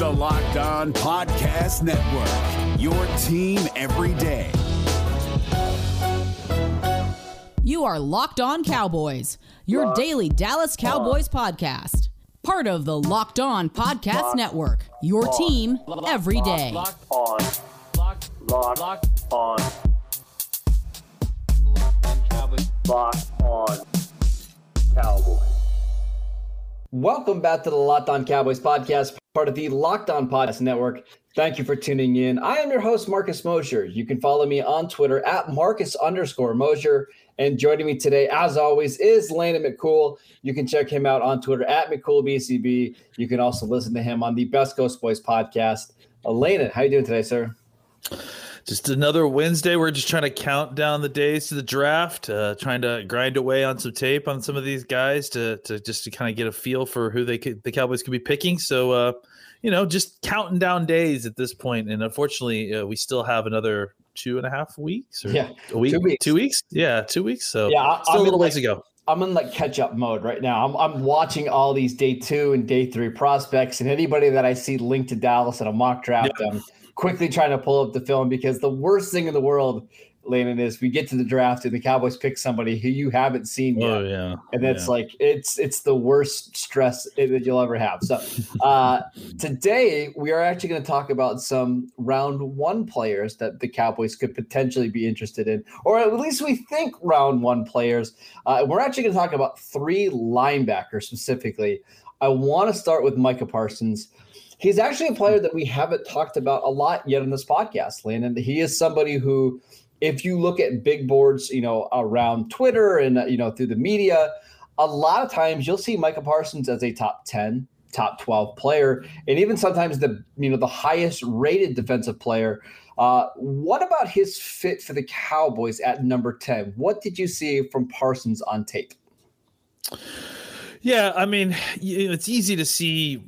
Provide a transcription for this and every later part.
the Locked On Podcast Network, your team every day. You are Locked On Cowboys, your Locked daily Dallas Cowboys on. podcast. Part of the Locked On Podcast Locked Network, your on. team every day. Locked on. Locked, Locked, Locked on. Locked on Cowboys. Welcome back to the Locked On Cowboys podcast, part of the Locked On Podcast Network. Thank you for tuning in. I am your host, Marcus Mosher. You can follow me on Twitter at Marcus underscore Mosher. And joining me today, as always, is Landon McCool. You can check him out on Twitter at McCoolBCB. You can also listen to him on the Best Coast Boys podcast. Uh, Elena, how you doing today, sir? Just another Wednesday. We're just trying to count down the days to the draft, uh, trying to grind away on some tape on some of these guys to to just to kind of get a feel for who they could, the Cowboys could be picking. So, uh, you know, just counting down days at this point. And unfortunately, uh, we still have another two and a half weeks or yeah, a week, two weeks. two weeks, yeah, two weeks. So yeah, still I'm a little ways like, to go. I'm in like catch up mode right now. I'm, I'm watching all these day two and day three prospects, and anybody that I see linked to Dallas in a mock draft, yeah. um, quickly trying to pull up the film because the worst thing in the world, Landon, is we get to the draft and the Cowboys pick somebody who you haven't seen yet. Oh yeah, and it's yeah. like it's it's the worst stress that you'll ever have. So uh, today we are actually going to talk about some round one players that the Cowboys could potentially be interested in, or at least we think round one players. Uh, we're actually going to talk about three linebackers specifically. I want to start with Micah Parsons. He's actually a player that we haven't talked about a lot yet in this podcast, Landon. He is somebody who, if you look at big boards, you know, around Twitter and, you know, through the media, a lot of times you'll see Micah Parsons as a top 10, top 12 player, and even sometimes the, you know, the highest rated defensive player. Uh, what about his fit for the Cowboys at number 10? What did you see from Parsons on tape? Yeah, I mean, it's easy to see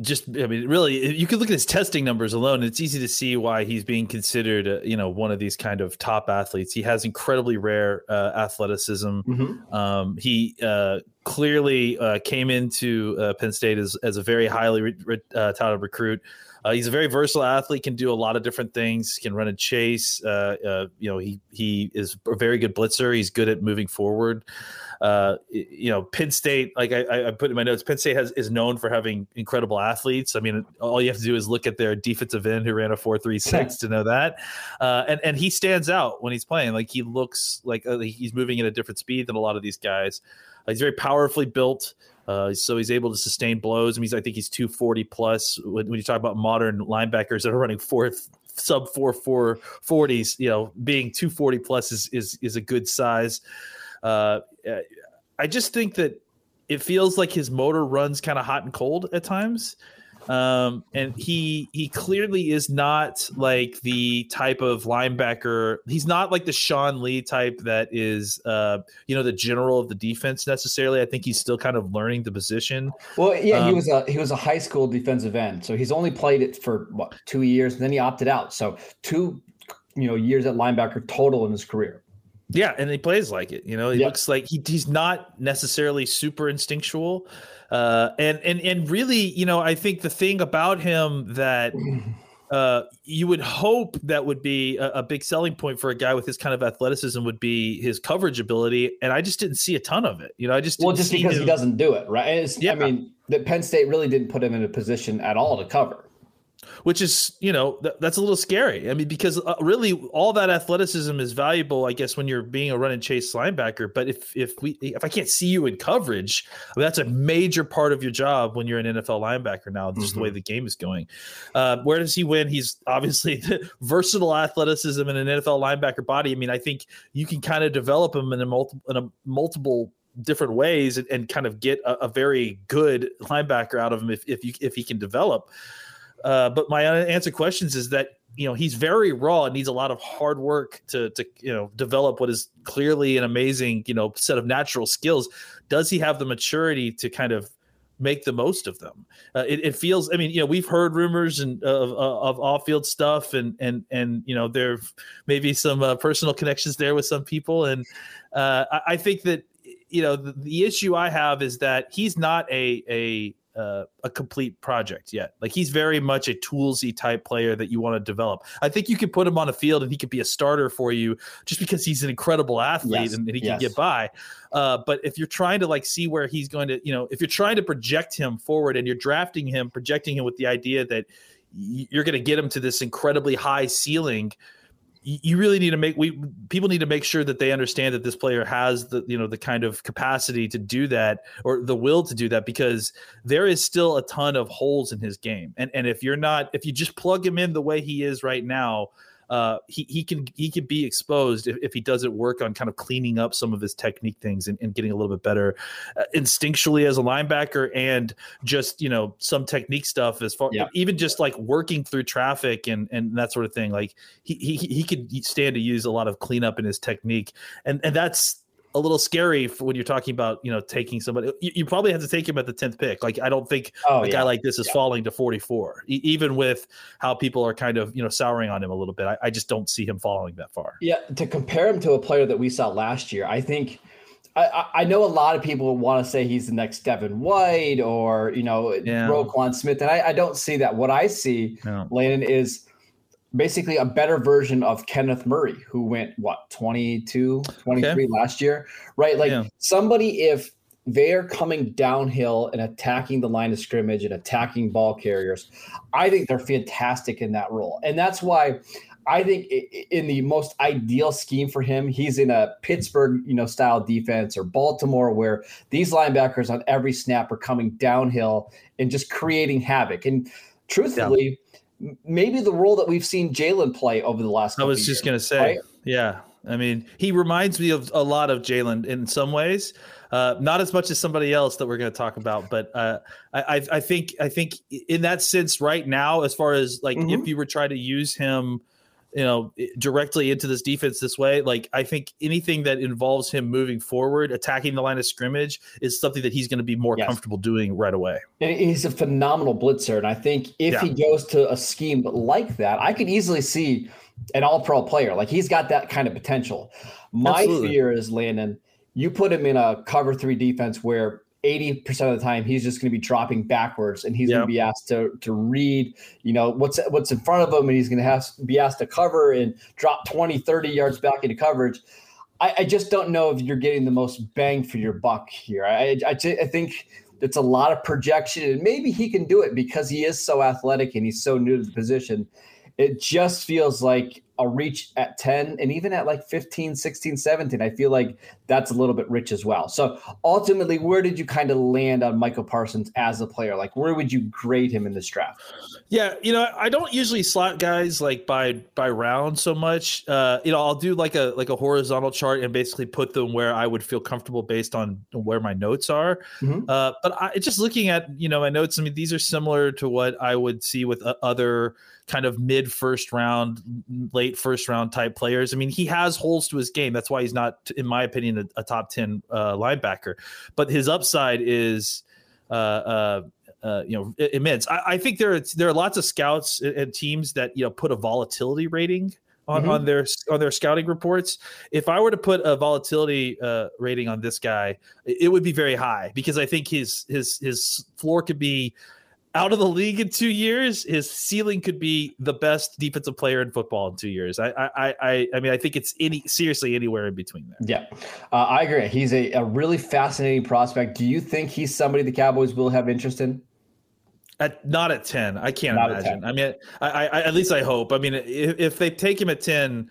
just I mean, really, you could look at his testing numbers alone. It's easy to see why he's being considered, uh, you know, one of these kind of top athletes. He has incredibly rare uh, athleticism. Mm-hmm. Um, he uh, clearly uh, came into uh, Penn State as, as a very highly re- re- uh, touted recruit. He's a very versatile athlete. Can do a lot of different things. Can run and chase. you know, he he is a very good blitzer. He's good at moving forward uh, you know, Penn State, like I, I, put in my notes, Penn State has is known for having incredible athletes. I mean, all you have to do is look at their defensive end who ran a four three six to know that. Uh, and and he stands out when he's playing. Like he looks like uh, he's moving at a different speed than a lot of these guys. Uh, he's very powerfully built. Uh, so he's able to sustain blows. I mean, I think he's 240 plus. When, when you talk about modern linebackers that are running fourth sub four four forties, you know, being 240 plus is is is a good size. Uh, I just think that it feels like his motor runs kind of hot and cold at times. Um, and he he clearly is not like the type of linebacker. He's not like the Sean Lee type that is, uh, you know, the general of the defense necessarily. I think he's still kind of learning the position. Well, yeah, um, he was a he was a high school defensive end, so he's only played it for what two years, and then he opted out. So two, you know, years at linebacker total in his career. Yeah, and he plays like it. You know, he looks like he, he's not necessarily super instinctual. Uh, and and and really, you know, I think the thing about him that uh, you would hope that would be a, a, big selling point for a guy with his kind of athleticism would be his coverage ability, and I just didn't see a ton of it. You know, I just well, just because him. he doesn't do it right. It's, yeah. I mean, that Penn State really didn't put him in a position at all to cover which is you know th- that's a little scary. I mean, because uh, really all that athleticism is valuable, I guess, when you're being a run and chase linebacker. But if if we if I can't see you in coverage, I mean, that's a major part of your job when you're an NFL linebacker now. Just mm-hmm. the way the game is going. Uh, where does he win? He's obviously versatile athleticism in an NFL linebacker body. I mean, I think you can kind of develop him in a multiple in a multiple different ways and, and kind of get a, a, very good linebacker out of him if if you if he can develop. Uh, but my answer questions is that you know he's very raw and needs a lot of hard work to to you know develop what is clearly an amazing you know set of natural skills. Does he have the maturity to kind of make the most of them? Uh, it, it, feels. I mean, you know, we've heard rumors and of, of off field stuff, and and and you know, there may be some uh, personal connections there with some people, and uh, I, I think that you know the, the issue I have is that he's not a a uh, a complete project yet. Like he's very much a toolsy type player that you want to develop. I think you could put him on a field and he could be a starter for you just because he's an incredible athlete Yes, and, and he yes. can get by. Uh, but if you're trying to like see where he's going to, you know, if you're trying to project him forward and you're drafting him, projecting him with the idea that you're going to get him to this incredibly high ceiling you really need to make we people need to make sure that they understand that this player has the you know the kind of capacity to do that or the will to do that because there is still a ton of holes in his game. And and if you're not if you just plug him in the way he is right now uh, he he can he can be exposed if, if he doesn't work on kind of cleaning up some of his technique things and, and getting a little bit better uh, instinctually as a linebacker and just you know some technique stuff as far Yeah. even just like working through traffic and and that sort of thing like he he he could stand to use a lot of cleanup in his technique and and that's a little scary when you're talking about you know taking somebody you, you probably have to take him at the 10th pick like i don't think Oh, a yeah. guy like this is Yeah. falling to 44 E- even with how people are kind of you know souring on him a little bit I, I just don't see him falling that far Yeah, to compare him to a player that we saw last year, I think I, I- I know a lot of people want to say he's the next Devin White or you know Yeah. Roquan Smith, and I, I don't see that. What I see, No. Landon, is basically a better version of Kenneth Murray, who went what 22, 23 last year, right? Like Yeah. somebody if they are coming downhill and attacking the line of scrimmage and attacking ball carriers, I think they're fantastic in that role, and that's why. I think i- i- in the most ideal scheme for him, he's in a Pittsburgh, you know, style defense or Baltimore, where these linebackers on every snap are coming downhill and just creating havoc. And truthfully, m- maybe the role that we've seen Jaylon play over the last. I was just years, gonna say, right? yeah. I mean, he reminds me of a lot of Jaylon in some ways, uh, not as much as somebody else that we're going to talk about. But uh, I, I- I think, I think in that sense, right now, as far as like Mhm. if you were trying to use him, you know, directly into this defense this way, like I think anything that involves him moving forward, attacking the line of scrimmage, is something that he's going to be more Yes. comfortable doing right away. And he's a phenomenal blitzer. And I think if Yeah. he goes to a scheme like that, I could easily see an all pro player. Like he's got that kind of potential. My Absolutely. fear is Landon, you put him in a cover three defense where 80% of the time he's just going to be dropping backwards and he's Yeah. going to be asked to to read, you know, what's what's in front of him and he's going to have be asked to cover and drop 20, 30 yards back into coverage. I, I just don't know if you're getting the most bang for your buck here. I, I, I think it's a lot of projection, and maybe he can do it because he is so athletic and he's so new to the position. It just feels like a reach at 10 and even at like 15, 16, 17. I feel like that's a little bit rich as well. So ultimately, where did you kind of land on Micah Parsons as a player? Like, where would you grade him in this draft? Yeah, you know, I don't usually slot guys like by by round so much. Uh, you know, I'll do like a like a horizontal chart and basically put them where I would feel comfortable based on where my notes are. Mhm. Uh, but I, just looking at you know my notes, I mean these are similar to what I would see with uh, other kind of mid first round, late first round type players. I mean, he has holes to his game. That's why he's not, in my opinion, a, a top ten uh, linebacker. But his upside is. Uh, uh, uh, you know, immense. I, I think there are there are lots of scouts and- teams that you know put a volatility rating on, Mhm. on their on their scouting reports. If I were to put a volatility uh, rating on this guy, it it would be very high because I think his his his floor could be out of the league in two years. His ceiling could be the best defensive player in football in two years. I I I, I mean I think it's any seriously anywhere in between there. Yeah, uh, I agree. He's a, a really fascinating prospect. Do you think he's somebody the Cowboys will have interest in? At not at ten, I can't Not imagine. I mean, I, I at least I hope. I mean, if, if they take him at ten,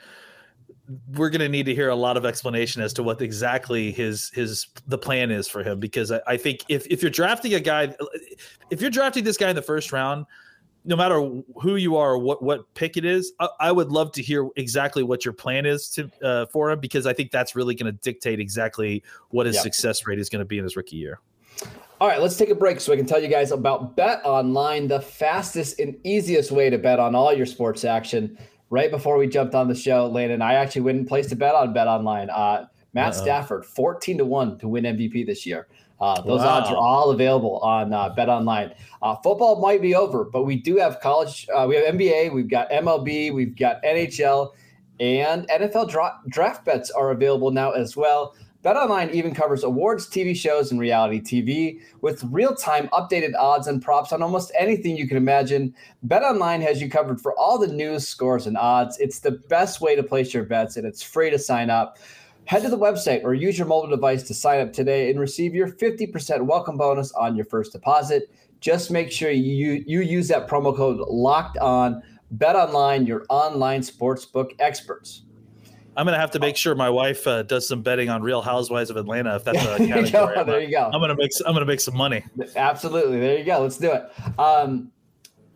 we're going to need to hear a lot of explanation as to what exactly his his the plan is for him. Because I, I think if if you're drafting a guy, if you're drafting this guy in the first round, no matter who you are or what what pick it is, I, I would love to hear exactly what your plan is to uh, for him because I think that's really going to dictate exactly what his Yeah. success rate is going to be in his rookie year. All right, let's take a break so I can tell you guys about Bet Online, the fastest and easiest way to bet on all your sports action. Right before we jumped on the show, Landon, I actually went and placed a bet on Bet Online. Uh, Matt Uh-oh. Stafford, 14 to 1 to win MVP this year. Uh, those Wow. odds are all available on uh, Bet Online. Uh, football might be over, but we do have college. Uh, we have NBA, we've got MLB, we've got NHL, and NFL dra- draft bets are available now as well. BetOnline even covers awards, TV shows, and reality TV with real-time updated odds and props on almost anything you can imagine. BetOnline has you covered for all the news, scores, and odds. It's the best way to place your bets, and it's free to sign up. Head to the website or use your mobile device to sign up today and receive your 50% welcome bonus on your first deposit. Just make sure you you use that promo code locked on. Bet online, your online sportsbook experts. I'm gonna have to make sure my wife uh, does some betting on Real Housewives of Atlanta. If that's a there you go. There you go. I'm gonna make I'm gonna make some money. Absolutely. There you go. Let's do it. Um,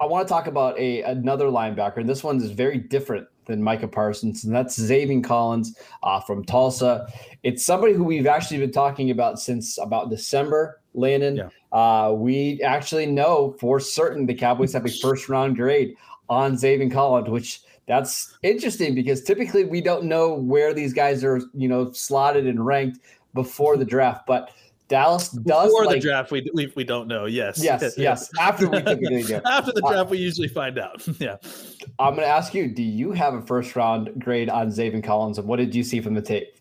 I want to talk about a another linebacker, and this one is very different than Micah Parsons, and that's Zaven Collins uh, from Tulsa. It's somebody who we've actually been talking about since about December. Landon, Yeah. uh, we actually know for certain the Cowboys have a first round grade on Zaven Collins, which that's interesting because typically we don't know where these guys are, you know, slotted and ranked before the draft, but Dallas does Before like, the draft, we, we we don't know. Yes, Yes, yes. After we typically do. After the Uh, draft, we usually find out. yeah. I'm going to ask you: Do you have a first round grade on Zaven Collins, and what did you see from the tape?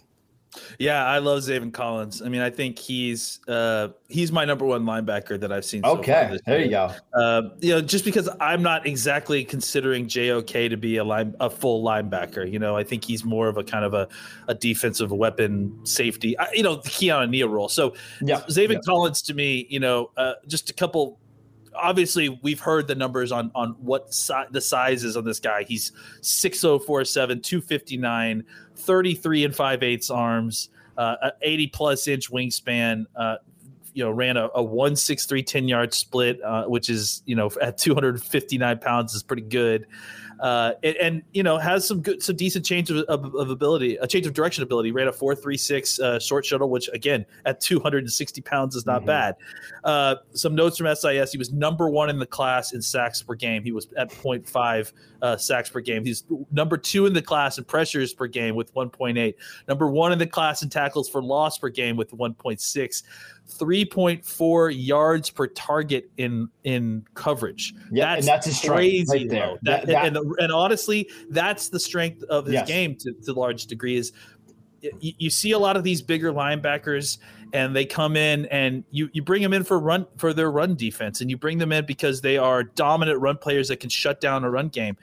Yeah, I love Zaven Collins. I mean, I think he's uh, he's my number one linebacker that I've seen. so far Okay, there you go. Uh, you know, just because I'm not exactly considering JOK to be a line a full linebacker. You know, I think he's more of a kind of a, a defensive weapon safety. I, you know, the Keanu Neal role. So Yeah, Zaven yeah. Collins to me, you know, uh, just a couple. Obviously, we've heard the numbers on on what si- the size is on this guy. He's 6047, 259, 33 and 5 eighths arms, uh, 80 plus inch wingspan. Uh, you know, ran a, a 163 10 yard split, uh, which is, you know, at 259 pounds is pretty good. Uh, and, and, you know, has some good, some decent change of, of, of ability, a change of direction ability. Ran a 436 uh, short shuttle, which again, at 260 pounds is not Mhm. bad. Uh, some notes from SIS. He was number one in the class in sacks per game. He was at 0.5 uh, sacks per game. He's number two in the class in pressures per game with 1.8. Number one in the class in tackles for loss per game with 1.6. 3.4 yards per target in in coverage. Yeah, and that's his crazy right there. low. That, That- and, and, and honestly, that's the strength of his Yes. game to, to large degree. Is you, you see a lot of these bigger linebackers and they come in and you you bring them in for run for their run defense and you bring them in because they are dominant run players that can shut down a run game.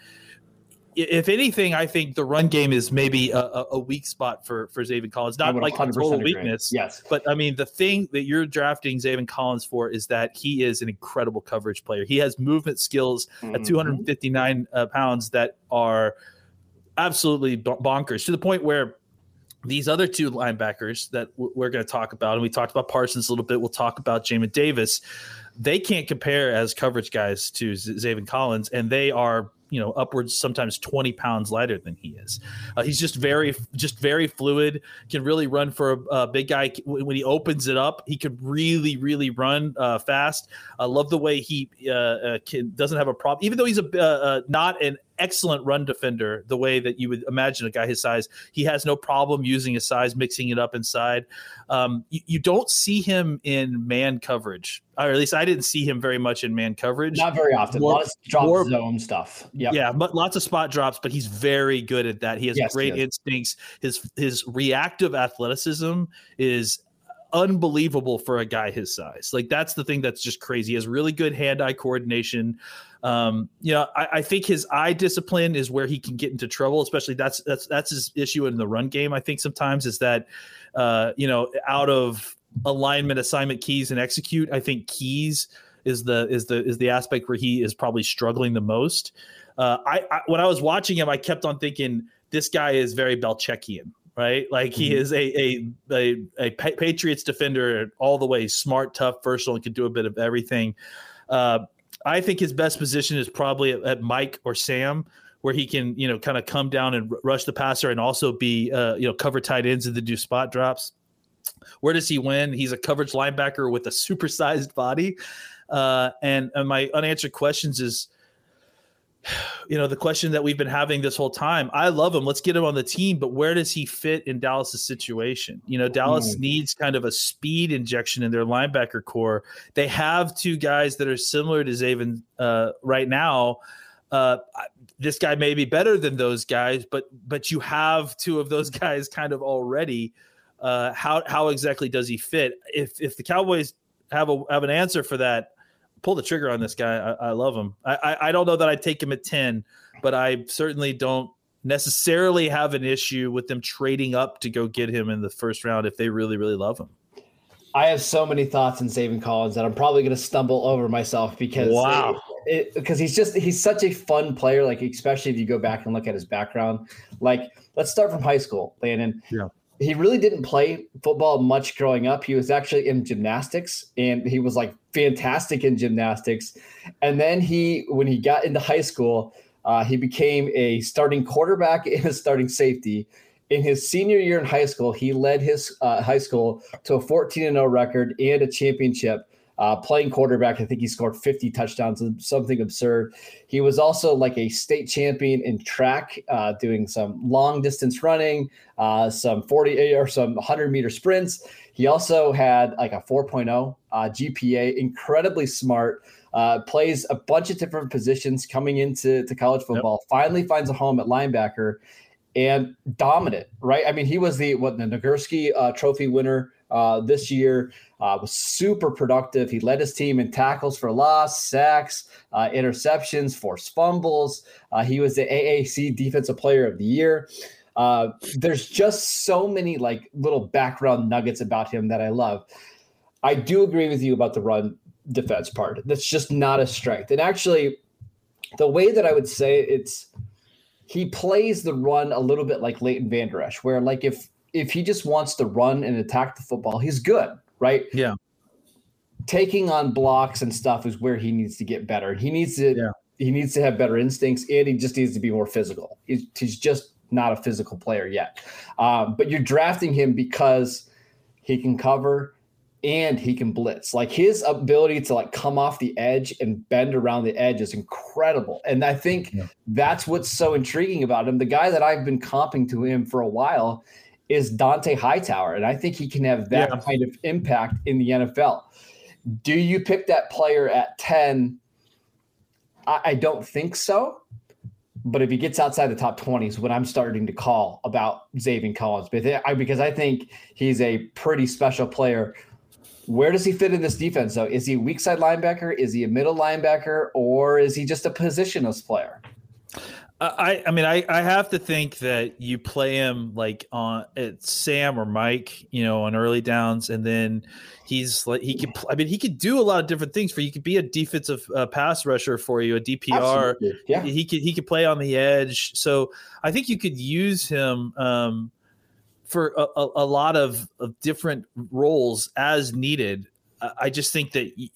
If anything, I think the run game is maybe a, a- weak spot for for Zaven Collins. Not like a total agree. weakness, Yes. but I mean, the thing that you're drafting Zaven Collins for is that he is an incredible coverage player. He has movement skills at Mhm. 259 uh, pounds that are absolutely bonkers to the point where these other two linebackers that we're going to talk about, and we talked about Parsons a little bit. We'll talk about Jamin Davis. They can't compare as coverage guys to Z- Zaven Collins, and they are you know upwards sometimes 20 pounds lighter than he is. Uh, he's just very just very fluid can really run for a, a big guy. When he opens it up he could really really run uh, fast. I love the way he uh, uh, can, doesn't have a problem even though he's a uh, uh, not an excellent run defender the way that you would imagine a guy his size he has no problem using his size mixing it up inside um, you, you don't see him in man coverage or at least i didn't see him very much in man coverage Not very often. More- a lot of drop more- zone stuff. Yep. yeah, but lots of spot drops, but he's very good at that. He has Yes, great is. instincts. His his reactive athleticism is unbelievable for a guy his size. Like that's the thing that's just crazy. He has really good hand-eye coordination. Um, you know, I, I think his eye discipline is where he can get into trouble, especially that's that's that's his issue in the run game. I think sometimes is that uh, you know, out of alignment, assignment keys, and execute, I think keys is the is the is the aspect where he is probably struggling the most. Uh, I, I when I was watching him, I kept on thinking this guy is very Belichickian, right? Like he Mhm. is a a a, a Pa- Patriots defender all the way, smart, tough, versatile, and can do a bit of everything. Uh, I think his best position is probably at, at Mike or Sam, where he can you know kind of come down and r- rush the passer and also be uh, you know cover tight ends and to do spot drops. Where does he win? He's a coverage linebacker with a supersized body. Uh, and, and my unanswered questions is, you know, the question that we've been having this whole time. I love him. Let's get him on the team, but where does he fit in Dallas's situation? You know, Dallas Mm. needs kind of a speed injection in their linebacker core. They have two guys that are similar to Zaven uh, right now. Uh, this guy may be better than those guys, but but you have two of those guys kind of already. uh, how how exactly does he fit? If if the Cowboys have a have an answer for that, pull the trigger on this guy. I, I love him. I, I I don't know that I'd take him at ten, but I certainly don't necessarily have an issue with them trading up to go get him in the first round if they really really love him. I have so many thoughts on Zaven Collins that I'm probably going to stumble over myself because Wow. because he's just he's such a fun player. Like especially if you go back and look at his background. Like let's start from high school, Landon. Yeah. He really didn't play football much growing up. He was actually in gymnastics, and he was like fantastic in gymnastics. And then he, when he got into high school, uh, he became a starting quarterback and a starting safety. In his senior year in high school, he led his uh, high school to a 14 0 record and a championship. Uh, playing quarterback, I think he scored 50 touchdowns, something absurd. He was also like a state champion in track, uh, doing some long distance running, uh, some 40 or some 100 meter sprints. He also had like a 4.0 uh, GPA, incredibly smart. Uh, plays a bunch of different positions coming into to college football. Finally finds a home at linebacker and dominant. Right? I mean, he was the what the Nagurski uh, Trophy winner uh, this year. Uh, was super productive. He led his team in tackles for loss, sacks, uh, interceptions, forced fumbles. Uh, he was the AAC Defensive Player of the Year. Uh, there's just so many like little background nuggets about him that I love. I do agree with you about the run defense part. That's just not a strength. And actually, the way that I would say it, it's he plays the run a little bit like Leighton Vander Esch, where like if if he just wants to run and attack the football, he's good, right? Yeah. Taking on blocks and stuff is where he needs to get better. He needs to Yeah. he needs to have better instincts and he just needs to be more physical. He's, he's just not a physical player yet. Um, but you're drafting him because he can cover and he can blitz. Like his ability to like come off the edge and bend around the edge is incredible. And I think Yeah. that's what's so intriguing about him. The guy that I've been comping to him for a while is Dont'a Hightower. And I think he can have that Yeah. kind of impact in the NFL. Do you pick that player at 10? I, I don't think so. But if he gets outside the top 20 is what I'm starting to call about Zaven Collins. But I- Because I think he's a pretty special player. Where does he fit in this defense, though? Is he a weak side linebacker? Is he a middle linebacker? Or is he just a positionless player? I, I mean, I, I have to think that you play him like on at Sam or Mike, you know, on early downs, and then he's like he could. I mean, he could do a lot of different things for you. Could be a defensive uh, pass rusher for you, a DPR. Absolutely. Yeah. He could he could play on the edge. So I think you could use him um, for a, a, a lot of, of different roles as needed. I I just think that y-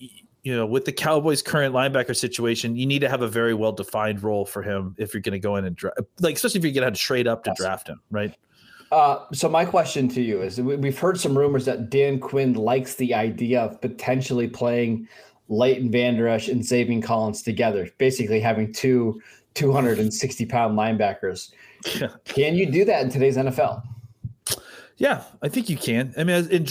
you know with the Cowboys' current linebacker situation, you need to have a very well defined role for him if you're going to go in and dra- like especially if you're going to trade up to Yes. draft him, right? Uh, so my question to you is: we- We've heard some rumors that Dan Quinn likes the idea of potentially playing Leighton Vander Esch and Zaven Collins together, basically having two 260 pound linebackers. Yeah. Can you do that in today's NFL? Yeah, I think you can. I mean, in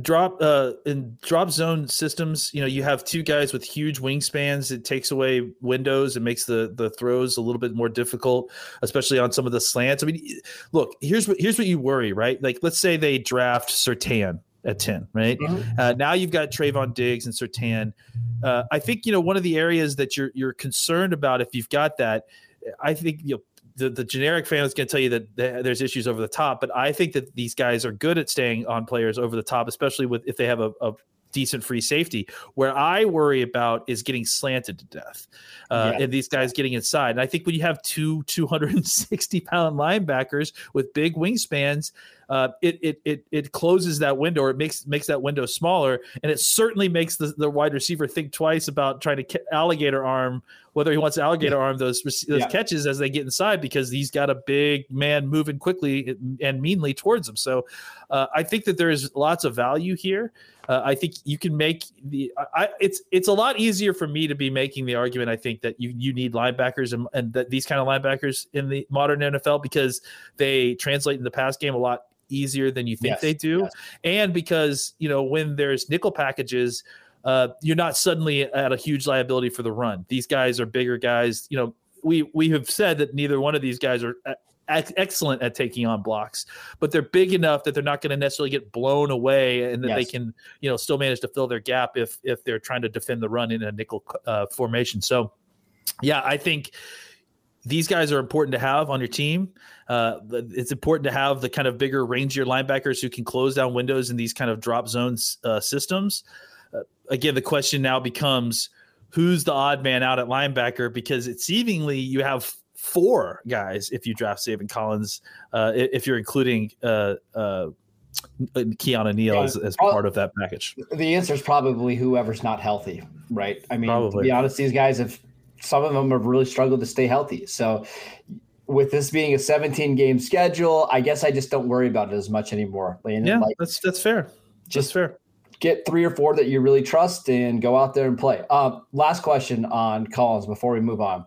drop uh, in drop zone systems, you know, you have two guys with huge wingspans. It takes away windows It makes the the throws a little bit more difficult, especially on some of the slants. I mean, look, here's what here's what you worry, right? Like, let's say they draft Surtain at ten, right? Uh, now you've got Trevon Diggs and Surtain. Uh, I think you know one of the areas that you're you're concerned about if you've got that. I think you know the, the generic fan is going to tell you that there's issues over the top, but I think that these guys are good at staying on players over the top, especially with if they have a, a decent free safety. Where I worry about is getting slanted to death, uh, Yeah. and these guys getting inside. And I think when you have two 260 pound linebackers with big wingspans, uh, it, it it it closes that window or it makes makes that window smaller, and it certainly makes the, the wide receiver think twice about trying to alligator arm whether he wants to alligator arm those those Yeah. catches as they get inside because he's got a big man moving quickly and meanly towards him. So uh, I think that there is lots of value here. Uh, I think you can make the. I, it's it's a lot easier for me to be making the argument. I think that you you need linebackers and, and that these kind of linebackers in the modern NFL because they translate in the pass game a lot easier than you think Yes, they do, yes. and because you know when there's nickel packages. Uh, you're not suddenly at a huge liability for the run. These guys are bigger guys. You know, we we have said that neither one of these guys are ex- excellent at taking on blocks, but they're big enough that they're not going to necessarily get blown away, and that they can you know still manage to fill their gap if if they're trying to defend the run in a nickel uh, formation. So, yeah, I think these guys are important to have on your team. Uh, it's important to have the kind of bigger, rangier linebackers who can close down windows in these kind of drop zones uh, systems. Uh, again, the question now becomes who's the odd man out at linebacker because it seemingly you have four guys if you draft Zaven Collins, uh, if you're including uh, uh, Keanu Neal as, as Yeah. part of that package. The answer is probably whoever's not healthy, right? I mean, to be honest, these guys have some of them have really struggled to stay healthy. So, with this being a 17 game schedule, I guess I just don't worry about it as much anymore. Landon. Yeah, Like, that's that's fair. Just- Just fair. get three or four that you really trust and go out there and play. Uh, last question on Collins before we move on.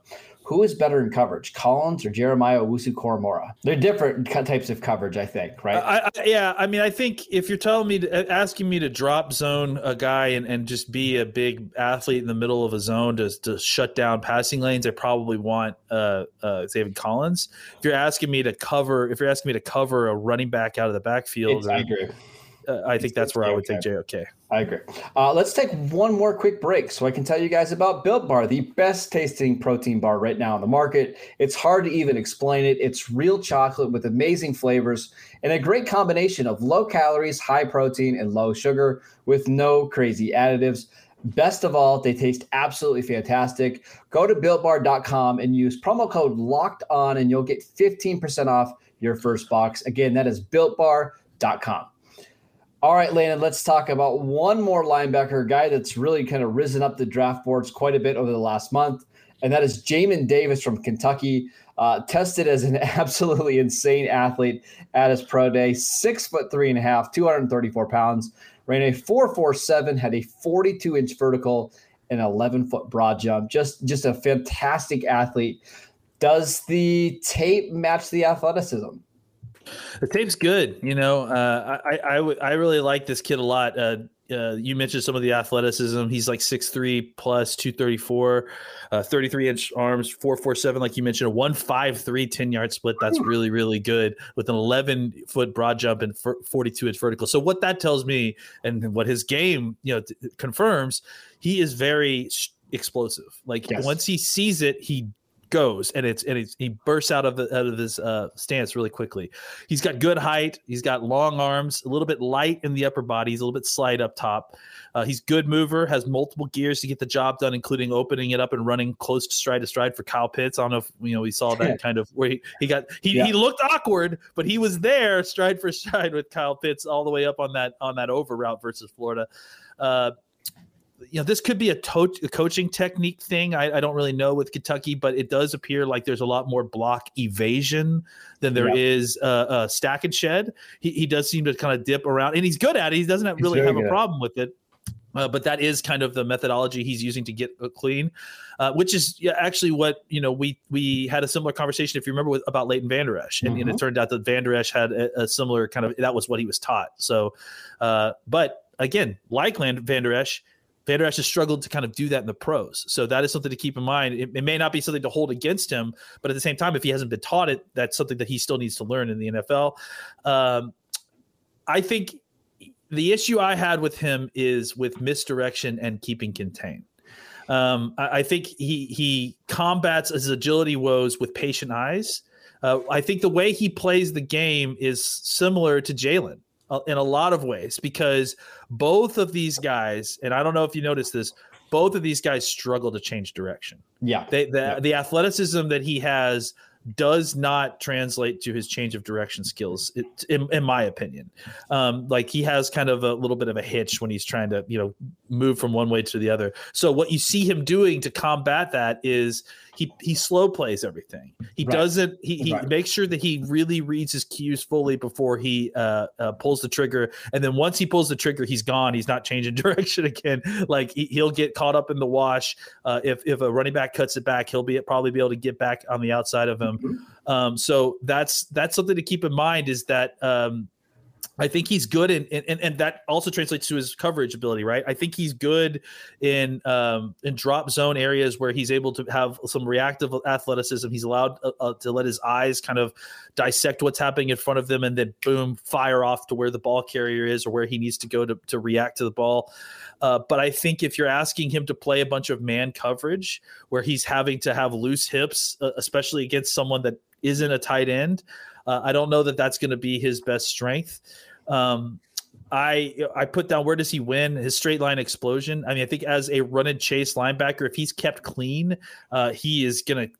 Who is better in coverage, Collins or Jeremiah Owusu-Koramoah? They're different types of coverage, I think, right? I, I, yeah, I mean, I think if you're telling me, to, asking me to drop zone a guy and, and just be a big athlete in the middle of a zone to, to shut down passing lanes, I probably want uh, uh, Zaven Collins. If you're asking me to cover, if you're asking me to cover a running back out of the backfield, It's- I agree. Uh, I think that's where I would take JOK. JOK. I agree. Uh, let's take one more quick break so I can tell you guys about Built Bar, the best tasting protein bar right now on the market. It's hard to even explain it. It's real chocolate with amazing flavors and a great combination of low calories, high protein, and low sugar with no crazy additives. Best of all, they taste absolutely fantastic. Go to builtbar.com and use promo code locked on, and you'll get 15% off your first box. Again, that is builtbar.com. All right, Landon, let's talk about one more linebacker guy that's really kind of risen up the draft boards quite a bit over the last month, and that is Jamin Davis from Kentucky. Uh, tested as an absolutely insane athlete at his pro day, six foot three and a half, 234 pounds, ran a 447, had a 42 inch vertical, and 11 foot broad jump. Just, just a fantastic athlete. Does the tape match the athleticism? The tape's good. You know, uh, I, I, w- I really like this kid a lot. Uh, uh, you mentioned some of the athleticism. He's like 6'3 plus 234, uh, 33 inch arms, 447, like you mentioned, a 153 10 yard split. That's really, really good with an 11 foot broad jump and 42 inch vertical. So, what that tells me and what his game, you know, t- confirms, he is very explosive. Like Yes. once he sees it, he goes and it's and it's, he bursts out of the out of his uh, stance really quickly. He's got good height. He's got long arms, a little bit light in the upper body. He's a little bit slight up top. Uh, he's good mover, has multiple gears to get the job done, including opening it up and running close to stride to stride for Kyle Pitts. I don't know if you know we saw that kind of where he, he got he, Yeah. he looked awkward, but he was there stride for stride with Kyle Pitts all the way up on that on that over route versus Florida. Uh, you know, this could be a, to- a coaching technique thing. I, I don't really know with Kentucky, but it does appear like there's a lot more block evasion than there Yeah. is uh, uh, stack and shed. He, he does seem to kind of dip around, and he's good at it. He doesn't have, really have a problem with it. Uh, but that is kind of the methodology he's using to get uh, clean, uh, which is yeah, actually what you know. We we had a similar conversation, if you remember, with, about Leighton Vander Esch, and, and it turned out that Vander Esch had a, a similar kind of that was what he was taught. So, uh, but again, like Land Vander Esch, Vander Esch has struggled to kind of do that in the pros. So that is something to keep in mind. It, it may not be something to hold against him, but at the same time, if he hasn't been taught it, that's something that he still needs to learn in the NFL. Um, I think the issue I had with him is with misdirection and keeping contained. Um, I, I think he he combats his agility woes with patient eyes. Uh, I think the way he plays the game is similar to Jaylon in a lot of ways because both of these guys, and I don't know if you noticed this, both of these guys struggle to change direction. Yeah. They, the, the athleticism that he has does not translate to his change of direction skills, it, in, in my opinion. Um, like he has kind of a little bit of a hitch when he's trying to, you know, move from one way to the other. So what you see him doing to combat that is he he slow plays everything. He Right. doesn't. He, he Right. makes sure that he really reads his cues fully before he uh, uh, pulls the trigger. And then once he pulls the trigger, he's gone. He's not changing direction again. Like he, he'll get caught up in the wash. Uh, if if a running back cuts it back, he'll be probably be able to get back on the outside of him. Um, so that's that's something to keep in mind. Is that um, I think he's good in, and and that also translates to his coverage ability, right? I think he's good in um, in drop zone areas where he's able to have some reactive athleticism. He's allowed uh, uh, to let his eyes kind of dissect what's happening in front of them, and then boom, fire off to where the ball carrier is or where he needs to go to to react to the ball. Uh, but I think if you're asking him to play a bunch of man coverage where he's having to have loose hips, uh, especially against someone that isn't a tight end. Uh, I don't know that that's going to be his best strength. Um, I I put down where does he win his straight line explosion. I mean, I think as a run and chase linebacker, if he's kept clean, uh, he is going to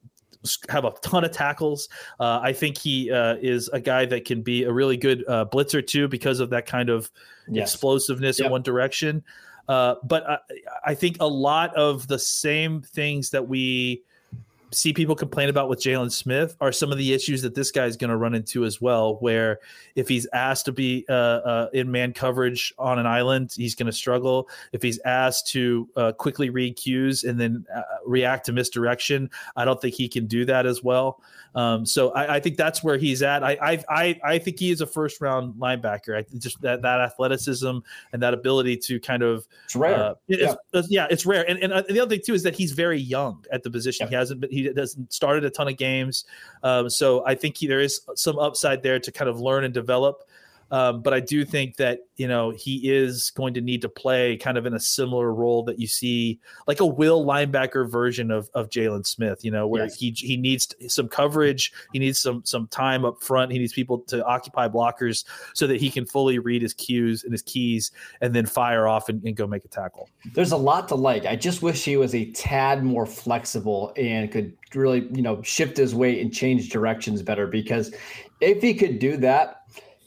have a ton of tackles. Uh, I think he uh, is a guy that can be a really good uh, blitzer too because of that kind of yes. explosiveness yep. in one direction. Uh, but I, I, think a lot of the same things that we see people complain about with Jaylon Smith are some of the issues that this guy is going to run into as well. Where if he's asked to be uh, uh, in man coverage on an island, he's going to struggle. If he's asked to uh, quickly read cues and then uh, react to misdirection, I don't think he can do that as well. Um, so I, I, think that's where he's at. I, I I think he is a first round linebacker. I just that that athleticism and that ability to kind of it's rare. Uh, yeah. It's, yeah, it's rare. And and uh, the other thing too is that he's very young at the position. Yeah. He hasn't been, he doesn't started a ton of games. Um, so I think he, there is some upside there to kind of learn and develop. Um, but I do think that you know he is going to need to play kind of in a similar role that you see like a will linebacker version of of Jaylon Smith. You know where yes. he he needs some coverage, he needs some some time up front, he needs people to occupy blockers so that he can fully read his cues and his keys, and then fire off and, and go make a tackle. There's a lot to like. I just wish he was a tad more flexible and could really you know shift his weight and change directions better because if he could do that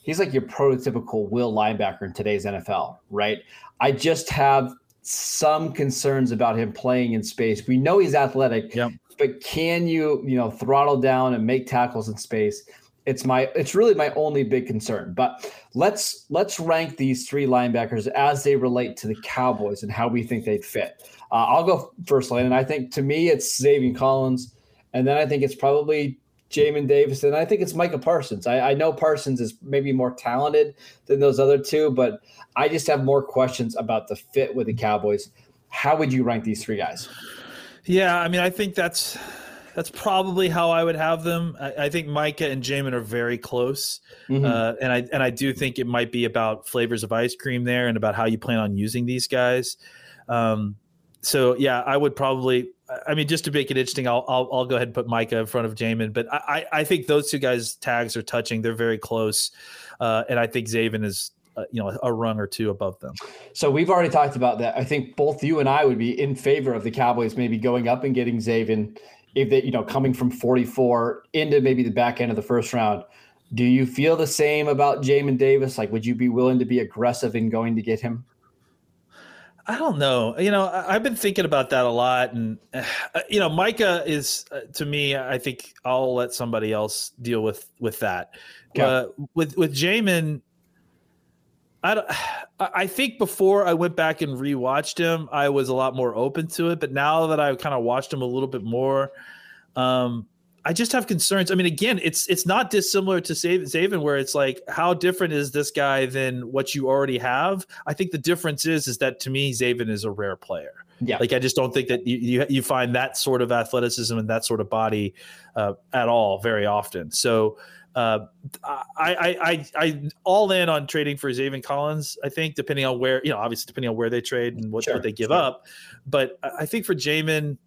he's like your prototypical will linebacker in today's NFL, right? I just have some concerns about him playing in space. We know he's athletic, yep. but can you, you know, throttle down and make tackles in space? It's my it's really my only big concern. But let's let's rank these three linebackers as they relate to the Cowboys and how we think they'd fit. Uh, I'll go first, Lane, and I think to me it's Zaven Collins, and then I think it's probably Jamin Davis, and I think it's Micah Parsons. I, I, know Parsons is maybe more talented than those other two, but I just have more questions about the fit with the Cowboys. How would you rank these three guys? Yeah, I mean, I think that's that's probably how I would have them. I, I think Micah and Jamin are very close, mm-hmm. uh, and I and I do think it might be about flavors of ice cream there, and about how you plan on using these guys. Um, so yeah, I would probably I mean, just to make it interesting, I'll, I'll, I'll go ahead and put Micah in front of Jamin, but I, I think those two guys' tags are touching. They're very close, uh, and I think Zaven is uh, you know a rung or two above them. So we've already talked about that. I think both you and I would be in favor of the Cowboys maybe going up and getting Zaven if they you know coming from 44 into maybe the back end of the first round. Do you feel the same about Jamin Davis? Like, would you be willing to be aggressive in going to get him? I don't know. You know, I've been thinking about that a lot, and uh, you know, Micah is uh, to me. I think I'll let somebody else deal with with that. Okay. Uh, with with Jamin, I don't, I think before I went back and rewatched him, I was a lot more open to it. But now that I've kind of watched him a little bit more, um, I just have concerns. I mean, again, it's it's not dissimilar to Zaven, where it's like, how different is this guy than what you already have? I think the difference is is that to me, Zaven is a rare player. Yeah, like I just don't think that you you, you find that sort of athleticism and that sort of body uh, at all very often. So. Uh, I, I, I, I, all in on trading for Zaven Collins. I think depending on where, you know, obviously depending on where they trade and what, sure, what they give sure. up. But I think for Jamin,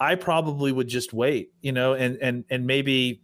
I probably would just wait, you know, and and and maybe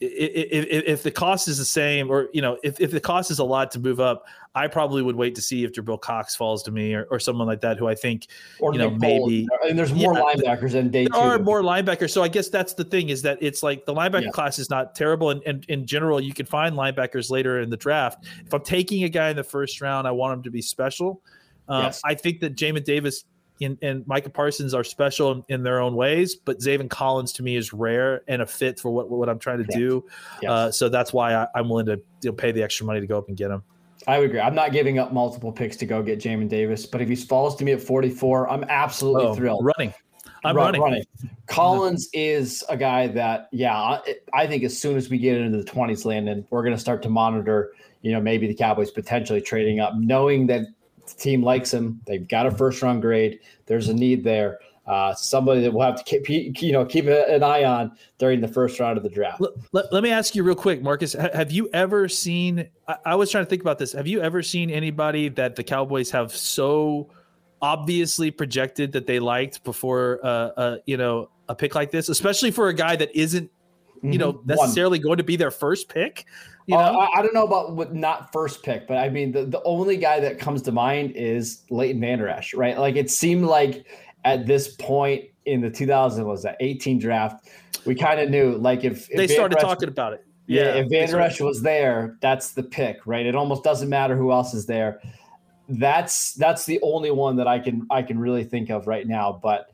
if, if, if, the cost is the same, or you know, if, if the cost is a lot to move up, I probably would wait to see if Jabril Cox falls to me or, or someone like that, who I think, or you know, maybe. And there's more yeah, linebackers than day there two. are more linebackers, so I guess that's the thing is that it's like the linebacker yeah. class is not terrible, and, and in general, you can find linebackers later in the draft. If I'm taking a guy in the first round, I want him to be special. Uh, yes. I think that Jamin Davis and, and Micah Parsons are special in, in, their own ways, but Zaven Collins to me is rare and a fit for what, what I'm trying to do. Yes. Uh, so that's why I, am willing to you know, pay the extra money to go up and get him. I would agree. I'm not giving up multiple picks to go get Jamin Davis, but if he falls to me at 44, I'm absolutely oh, thrilled. Running. I'm Run- running. running. Collins is a guy that, yeah, I, I think as soon as we get into the 20s, Landon, we're going to start to monitor, you know, maybe the Cowboys potentially trading up, knowing that the team likes him. They've got a first round grade. There's a need there. Uh, somebody that we'll have to keep, you know, keep an eye on during the first round of the draft. Let, let, let me ask you real quick, Marcus. Have you ever seen? I, I was trying to think about this. Have you ever seen anybody that the Cowboys have so obviously projected that they liked before, uh, uh, you know, a pick like this, especially for a guy that isn't, you know, Mhm. One. necessarily going to be their first pick? You Uh, know, I, I don't know about what not first pick, but I mean the, the only guy that comes to mind is Leighton Vander Esch, right? Like it seemed like at this point in the 2000 was that 18 draft, we kind of knew like if, if they started Vander talking about it. yeah, if they Vander started- Esch was there, that's the pick, right? It almost doesn't matter who else is there. That's that's the only one that I can I can really think of right now, but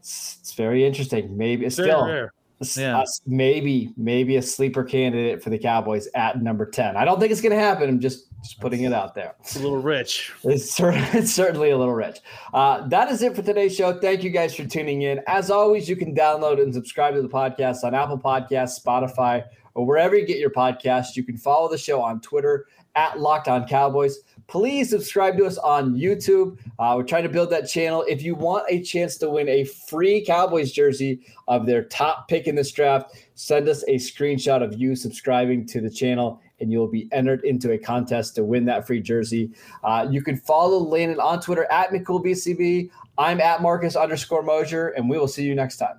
it's, it's very interesting. Maybe it's still rare. Yeah. maybe maybe a sleeper candidate for the Cowboys at number 10. I don't think it's going to happen. I'm just just putting it out there. It's a little rich. It's certainly a little rich. Uh, that is it for today's show. Thank you guys for tuning in. As always, you can download and subscribe to the podcast on Apple Podcasts, Spotify, or wherever you get your podcast. You can follow the show on Twitter at Locked On Cowboys. Please subscribe to us on YouTube. Uh, we're trying to build that channel. If you want a chance to win a free Cowboys jersey of their top pick in this draft, send us a screenshot of you subscribing to the channel, and you'll be entered into a contest to win that free jersey. Uh, you can follow Landon on Twitter at McCoolBCB. I'm at Marcus underscore Mosher, and we will see you next time.